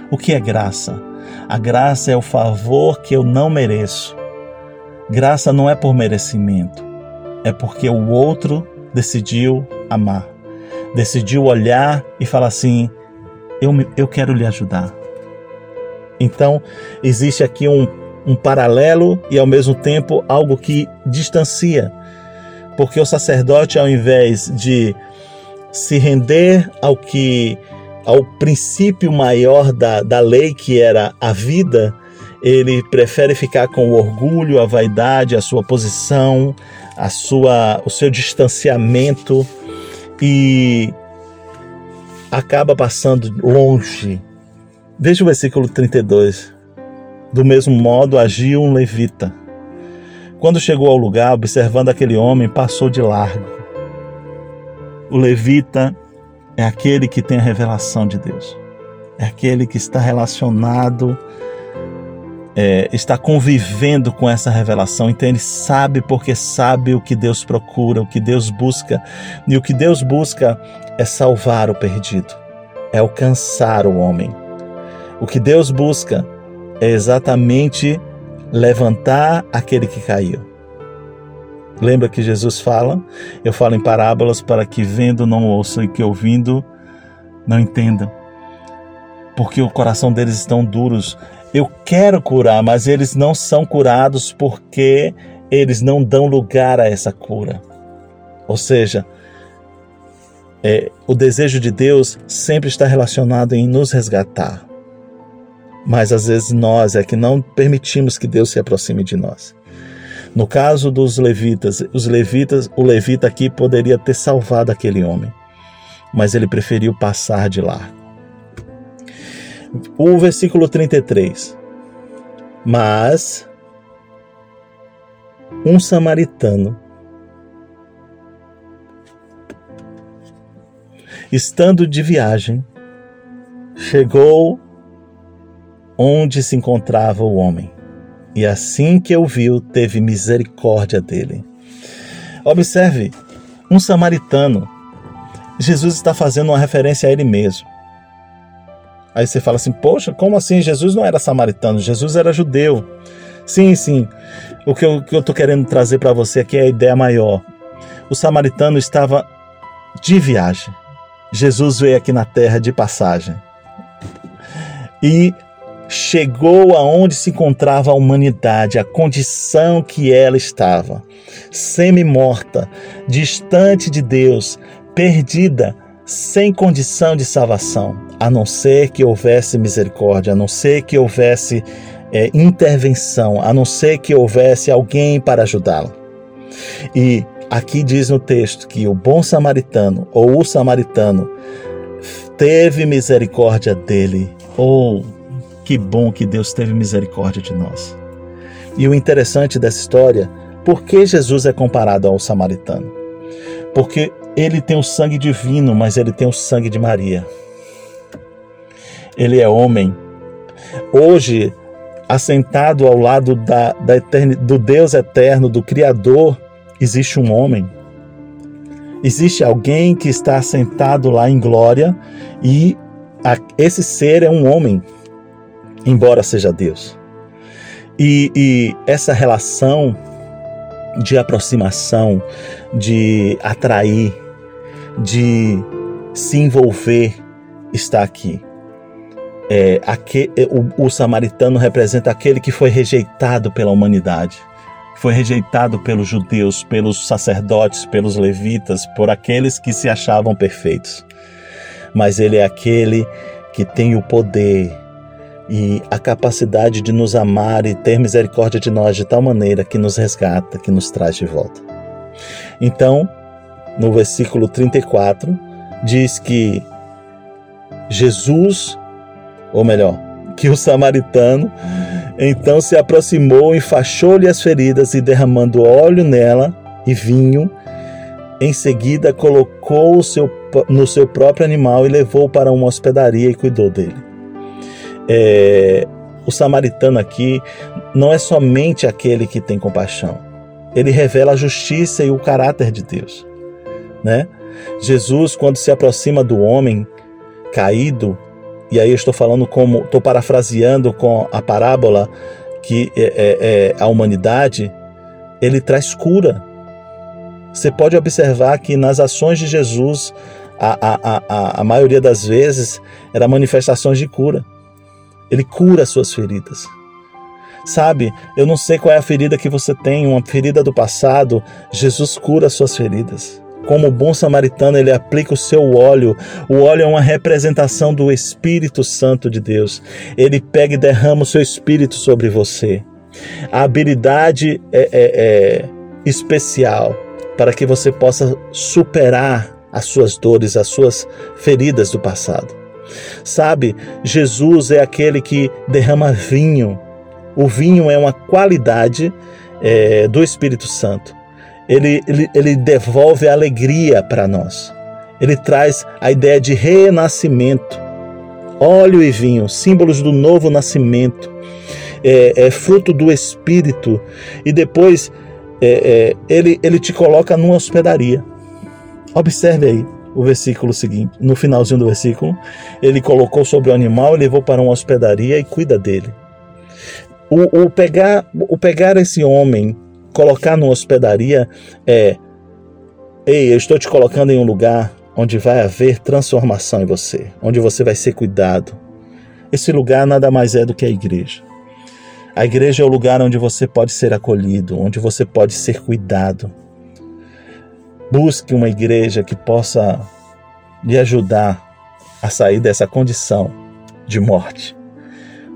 O que é graça? A graça é o favor que eu não mereço. Graça não é por merecimento, é porque o outro decidiu amar, decidiu olhar e falar assim: eu, eu quero lhe ajudar. Então, existe aqui um, um paralelo e ao mesmo tempo algo que distancia porque o sacerdote, ao invés de se render ao que ao princípio maior da, da lei, que era a vida, ele prefere ficar com o orgulho, a vaidade, a sua posição, a sua, o seu distanciamento e acaba passando longe. Veja o versículo 32. Do mesmo modo agiu um levita quando chegou ao lugar, observando aquele homem, passou de largo. O levita é aquele que tem a revelação de Deus, é aquele que está relacionado, é, está convivendo com essa revelação, então ele sabe porque sabe o que Deus procura, o que Deus busca, e o que Deus busca é salvar o perdido, é alcançar o homem. O que Deus busca é exatamente levantar aquele que caiu. Lembra que Jesus fala? Eu falo em parábolas para que vendo não ouçam e que ouvindo não entendam. Porque o coração deles estão duros. Eu quero curar, mas eles não são curados porque eles não dão lugar a essa cura. Ou seja, é, o desejo de Deus sempre está relacionado em nos resgatar. Mas às vezes nós é que não permitimos que Deus se aproxime de nós. No caso dos levitas, os levitas, o levita aqui poderia ter salvado aquele homem, mas ele preferiu passar de lá. O versículo 33. Mas um samaritano estando de viagem, chegou onde se encontrava o homem. E assim que o viu, teve misericórdia dele. Observe, um samaritano. Jesus está fazendo uma referência a ele mesmo. Aí você fala assim: Poxa, como assim? Jesus não era samaritano, Jesus era judeu. Sim, sim. O que eu estou querendo trazer para você aqui é a ideia maior. O samaritano estava de viagem. Jesus veio aqui na terra de passagem. E chegou aonde se encontrava a humanidade, a condição que ela estava, semi-morta, distante de Deus, perdida, sem condição de salvação, a não ser que houvesse misericórdia, a não ser que houvesse é, intervenção, a não ser que houvesse alguém para ajudá-la. E aqui diz no texto que o bom samaritano, ou o samaritano, teve misericórdia dele. Oh, que bom que Deus teve misericórdia de nós. E o interessante dessa história, por que Jesus é comparado ao samaritano? Porque ele tem o sangue divino, mas ele tem o sangue de Maria. Ele é homem. Hoje, assentado ao lado da, da do Deus eterno, do Criador, existe um homem. Existe alguém que está assentado lá em glória e a, esse ser é um homem embora seja Deus. E, e essa relação de aproximação, de atrair, de se envolver, está aqui. É, é, o, o samaritano representa aquele que foi rejeitado pela humanidade, foi rejeitado pelos judeus, pelos sacerdotes, pelos levitas, por aqueles que se achavam perfeitos. Mas ele é aquele que tem o poder e a capacidade de nos amar e ter misericórdia de nós de tal maneira que nos resgata, que nos traz de volta. Então, no versículo 34, diz que Jesus, ou melhor, que o samaritano então se aproximou, enfaixou-lhe as feridas e derramando óleo nela e vinho, em seguida colocou o seu, no seu próprio animal e levou para uma hospedaria e cuidou dele é, o samaritano aqui não é somente aquele que tem compaixão. Ele revela a justiça e o caráter de Deus, né? Jesus, quando se aproxima do homem caído, e aí eu estou falando como, estou parafraseando com a parábola que é, é, é a humanidade, ele traz cura. Você pode observar que nas ações de Jesus, a, a, a, a maioria das vezes, era manifestações de cura. Ele cura as suas feridas. Sabe, eu não sei qual é a ferida que você tem, uma ferida do passado. Jesus cura as suas feridas. Como bom samaritano, ele aplica o seu óleo. O óleo é uma representação do Espírito Santo de Deus. Ele pega e derrama o seu Espírito sobre você. A habilidade é, é, é especial para que você possa superar as suas dores, as suas feridas do passado. Sabe, Jesus é aquele que derrama vinho. O vinho é uma qualidade é, do Espírito Santo. Ele, ele, ele devolve alegria para nós. Ele traz a ideia de renascimento. Óleo e vinho, símbolos do novo nascimento, é, é fruto do Espírito. E depois é, é, ele, ele te coloca numa hospedaria. Observe aí o versículo seguinte, no finalzinho do versículo, ele colocou sobre o animal levou para uma hospedaria e cuida dele. O, o, pegar, o pegar esse homem, colocar numa hospedaria é: ei, eu estou te colocando em um lugar onde vai haver transformação em você, onde você vai ser cuidado. Esse lugar nada mais é do que a igreja. A igreja é o lugar onde você pode ser acolhido, onde você pode ser cuidado, Busque uma igreja que possa lhe ajudar a sair dessa condição de morte,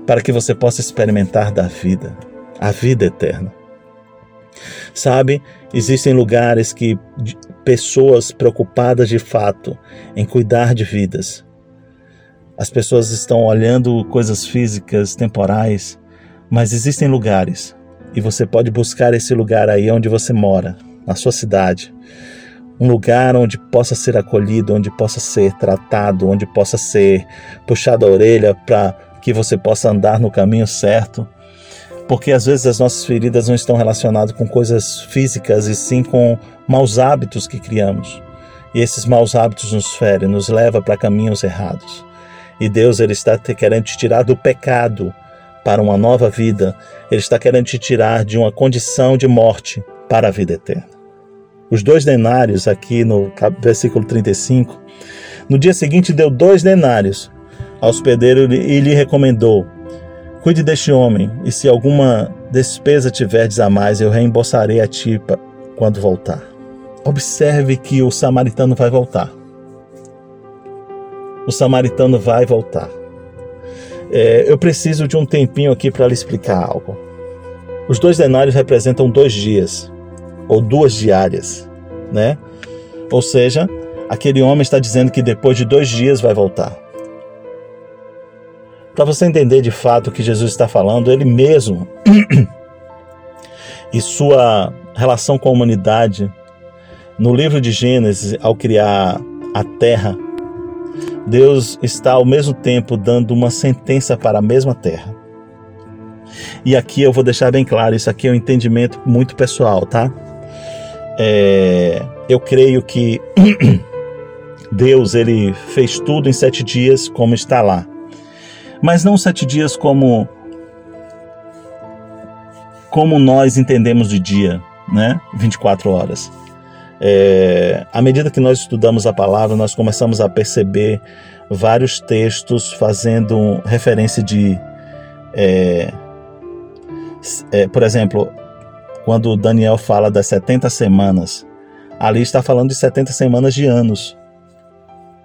para que você possa experimentar da vida, a vida eterna. Sabe, existem lugares que pessoas preocupadas de fato em cuidar de vidas. As pessoas estão olhando coisas físicas, temporais, mas existem lugares e você pode buscar esse lugar aí onde você mora, na sua cidade, um lugar onde possa ser acolhido, onde possa ser tratado, onde possa ser puxado a orelha para que você possa andar no caminho certo, porque às vezes as nossas feridas não estão relacionadas com coisas físicas e sim com maus hábitos que criamos. E esses maus hábitos nos ferem, nos leva para caminhos errados. E Deus ele está querendo te tirar do pecado para uma nova vida. Ele está querendo te tirar de uma condição de morte para a vida eterna. Os dois denários, aqui no versículo 35, no dia seguinte deu dois denários ao hospedeiro e lhe recomendou: Cuide deste homem, e se alguma despesa tiverdes a mais, eu reembolsarei a ti quando voltar. Observe que o samaritano vai voltar. O samaritano vai voltar. É, eu preciso de um tempinho aqui para lhe explicar algo. Os dois denários representam dois dias, ou duas diárias, né? Ou seja, aquele homem está dizendo que depois de dois dias vai voltar. Para você entender de fato o que Jesus está falando, ele mesmo *clears throat* e sua relação com a humanidade, no livro de Gênesis, ao criar a terra, Deus está ao mesmo tempo dando uma sentença para a mesma terra. E aqui eu vou deixar bem claro, isso aqui é um entendimento muito pessoal, tá? É, eu creio que *clears throat* Deus ele fez tudo em sete dias, como está lá. Mas não sete dias como como nós entendemos de dia, né? 24 horas. É, à medida que nós estudamos a palavra, nós começamos a perceber vários textos fazendo referência de, é, é, por exemplo, quando Daniel fala das 70 semanas, ali está falando de 70 semanas de anos.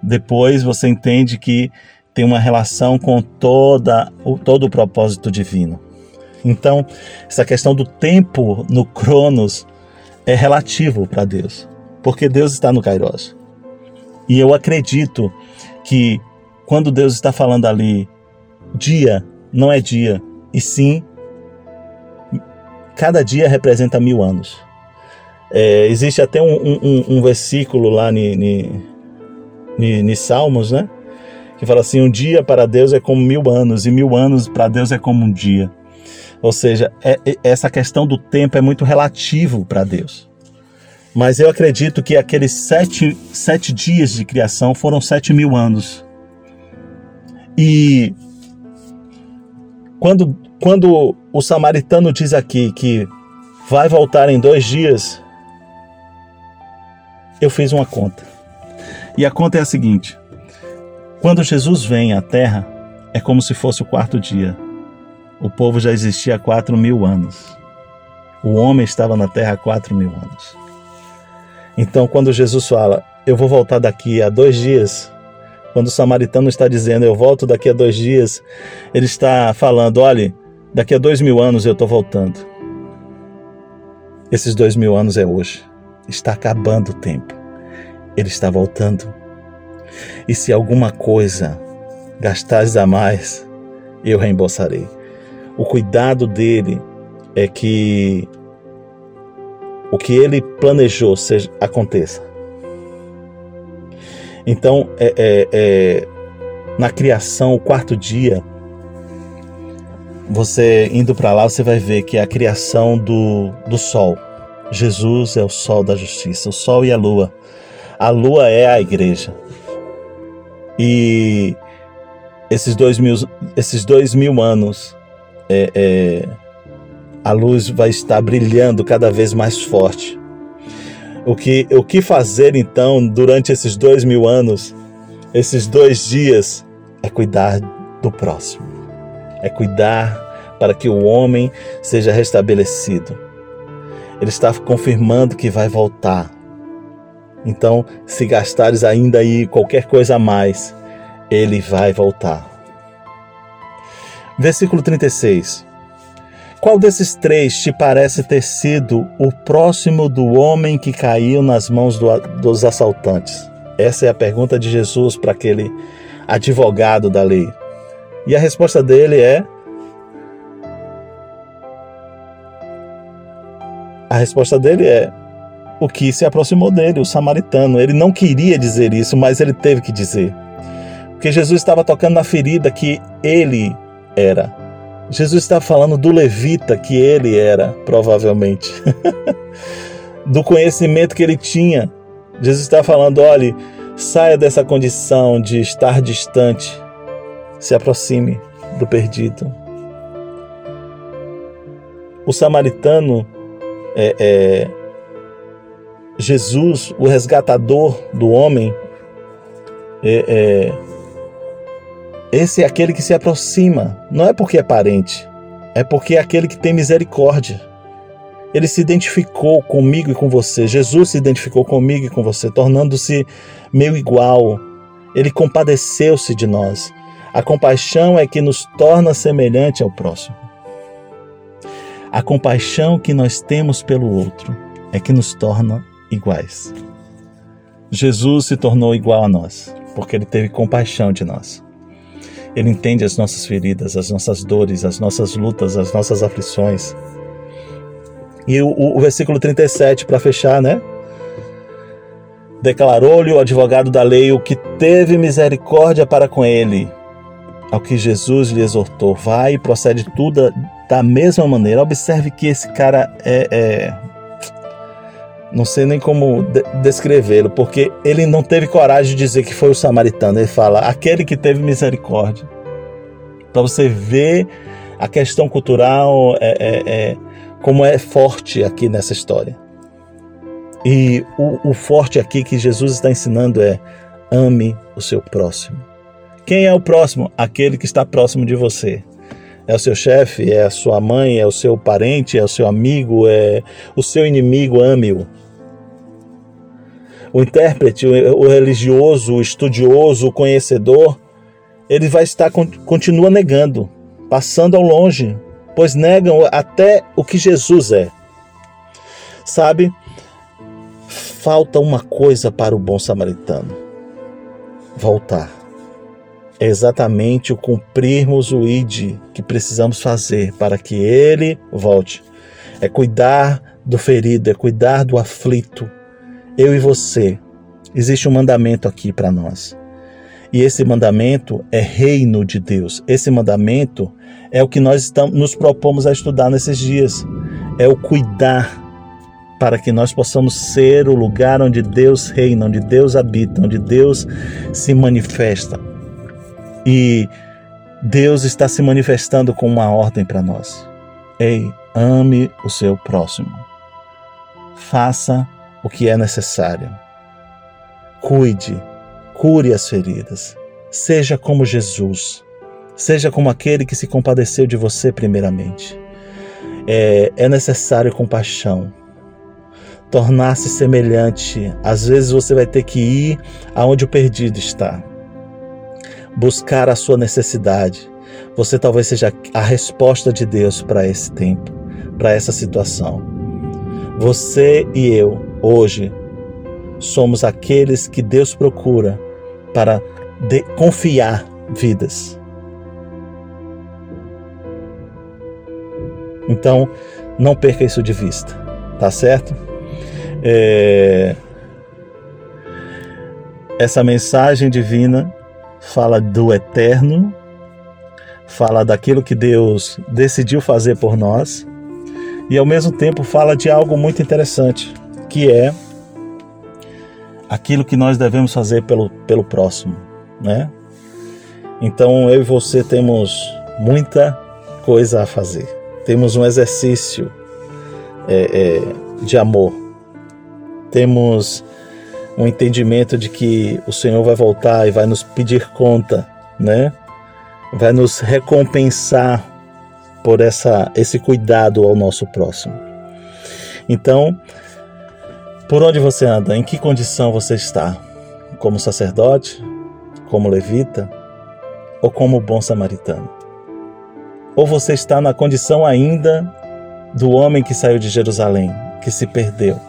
Depois você entende que tem uma relação com toda, todo o propósito divino. Então, essa questão do tempo no Cronos é relativo para Deus, porque Deus está no Kairos. E eu acredito que quando Deus está falando ali, dia não é dia, e sim, cada dia representa mil anos. É, existe até um, um, um versículo lá em Salmos, né? que fala assim: um dia para Deus é como mil anos, e mil anos para Deus é como um dia. Ou seja, é, é, essa questão do tempo é muito relativo para Deus. Mas eu acredito que aqueles sete, sete dias de criação foram sete mil anos. E quando, quando o samaritano diz aqui que vai voltar em dois dias, eu fiz uma conta. E a conta é a seguinte: quando Jesus vem à Terra, é como se fosse o quarto dia. O povo já existia há quatro mil anos. O homem estava na Terra há quatro mil anos. Então, quando Jesus fala, eu vou voltar daqui a dois dias, quando o samaritano está dizendo, eu volto daqui a dois dias, ele está falando, olhe, daqui a dois mil anos eu estou voltando. Esses dois mil anos é hoje. Está acabando o tempo. Ele está voltando. E se alguma coisa gastares a mais, eu reembolsarei. O cuidado dele é que o que ele planejou seja, aconteça. Então, é, é, é, na criação, o quarto dia, você indo para lá, você vai ver que é a criação do, do sol. Jesus é o sol da justiça, o sol e a lua. A lua é a igreja. E esses dois mil, esses dois mil anos, é, é, a luz vai estar brilhando cada vez mais forte. O que, o que fazer então durante esses dois mil anos, esses dois dias, é cuidar do próximo, é cuidar para que o homem seja restabelecido. Ele está confirmando que vai voltar então, se gastares ainda aí qualquer coisa a mais, ele vai voltar. Versículo 36. Qual desses três te parece ter sido o próximo do homem que caiu nas mãos do, dos assaltantes? Essa é a pergunta de Jesus para aquele advogado da lei. E a resposta dele é: A resposta dele é: o que se aproximou dele, o samaritano. Ele não queria dizer isso, mas ele teve que dizer. Porque Jesus estava tocando na ferida que ele era. Jesus está falando do levita que ele era, provavelmente. *laughs* do conhecimento que ele tinha. Jesus está falando: olhe, saia dessa condição de estar distante, se aproxime do perdido. O samaritano é, é Jesus, o resgatador do homem, é, é, esse é aquele que se aproxima, não é porque é parente, é porque é aquele que tem misericórdia. Ele se identificou comigo e com você. Jesus se identificou comigo e com você, tornando-se meu igual. Ele compadeceu-se de nós. A compaixão é que nos torna semelhante ao próximo. A compaixão que nós temos pelo outro é que nos torna iguais. Jesus se tornou igual a nós, porque ele teve compaixão de nós. Ele entende as nossas feridas, as nossas dores, as nossas lutas, as nossas aflições. E o, o versículo 37, para fechar, né? Declarou-lhe o advogado da lei o que teve misericórdia para com ele. Ao que Jesus lhe exortou, vai e procede tudo da mesma maneira. Observe que esse cara é, é não sei nem como de descrevê-lo, porque ele não teve coragem de dizer que foi o samaritano. Ele fala, aquele que teve misericórdia. Para você ver a questão cultural é, é, é como é forte aqui nessa história. E o, o forte aqui que Jesus está ensinando é: ame o seu próximo. Quem é o próximo? Aquele que está próximo de você. É o seu chefe, é a sua mãe, é o seu parente, é o seu amigo, é o seu inimigo, ame-o. O intérprete, o religioso, o estudioso, o conhecedor, ele vai estar continua negando, passando ao longe, pois negam até o que Jesus é. Sabe? Falta uma coisa para o bom samaritano: voltar. É exatamente o cumprirmos o ID que precisamos fazer para que ele volte. É cuidar do ferido, é cuidar do aflito. Eu e você. Existe um mandamento aqui para nós. E esse mandamento é reino de Deus. Esse mandamento é o que nós estamos, nos propomos a estudar nesses dias. É o cuidar para que nós possamos ser o lugar onde Deus reina, onde Deus habita, onde Deus se manifesta. E Deus está se manifestando com uma ordem para nós. Ei, ame o seu próximo. Faça o que é necessário. Cuide cure as feridas. Seja como Jesus. Seja como aquele que se compadeceu de você primeiramente. É, é necessário compaixão. Tornar-se semelhante. Às vezes você vai ter que ir aonde o perdido está. Buscar a sua necessidade. Você talvez seja a resposta de Deus para esse tempo, para essa situação. Você e eu, hoje, somos aqueles que Deus procura para de, confiar vidas. Então, não perca isso de vista, tá certo? É... Essa mensagem divina fala do eterno, fala daquilo que Deus decidiu fazer por nós e ao mesmo tempo fala de algo muito interessante, que é aquilo que nós devemos fazer pelo, pelo próximo, né? Então eu e você temos muita coisa a fazer. Temos um exercício é, é, de amor. Temos um entendimento de que o Senhor vai voltar e vai nos pedir conta, né? Vai nos recompensar por essa, esse cuidado ao nosso próximo. Então, por onde você anda? Em que condição você está? Como sacerdote? Como levita? Ou como bom samaritano? Ou você está na condição ainda do homem que saiu de Jerusalém, que se perdeu?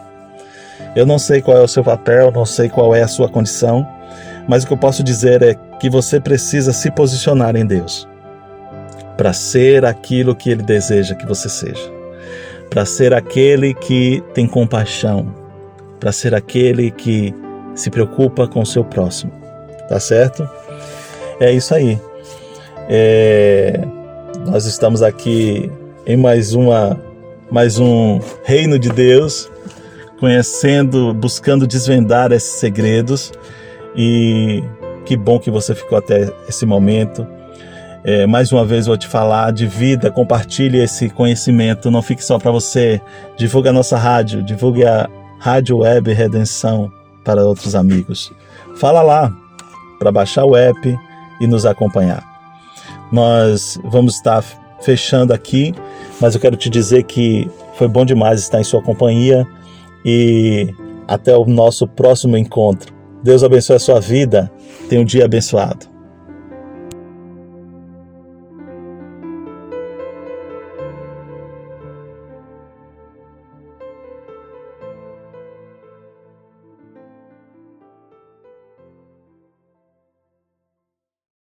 Eu não sei qual é o seu papel, não sei qual é a sua condição, mas o que eu posso dizer é que você precisa se posicionar em Deus para ser aquilo que Ele deseja que você seja, para ser aquele que tem compaixão, para ser aquele que se preocupa com o seu próximo. Tá certo? É isso aí. É... Nós estamos aqui em mais uma mais um reino de Deus, conhecendo, buscando desvendar esses segredos e que bom que você ficou até esse momento. É, mais uma vez vou te falar de vida, compartilhe esse conhecimento, não fique só para você. Divulgue a nossa rádio, divulgue a Rádio Web Redenção para outros amigos. Fala lá para baixar o app e nos acompanhar. Nós vamos estar fechando aqui, mas eu quero te dizer que foi bom demais estar em sua companhia e até o nosso próximo encontro. Deus abençoe a sua vida. Tenha um dia abençoado.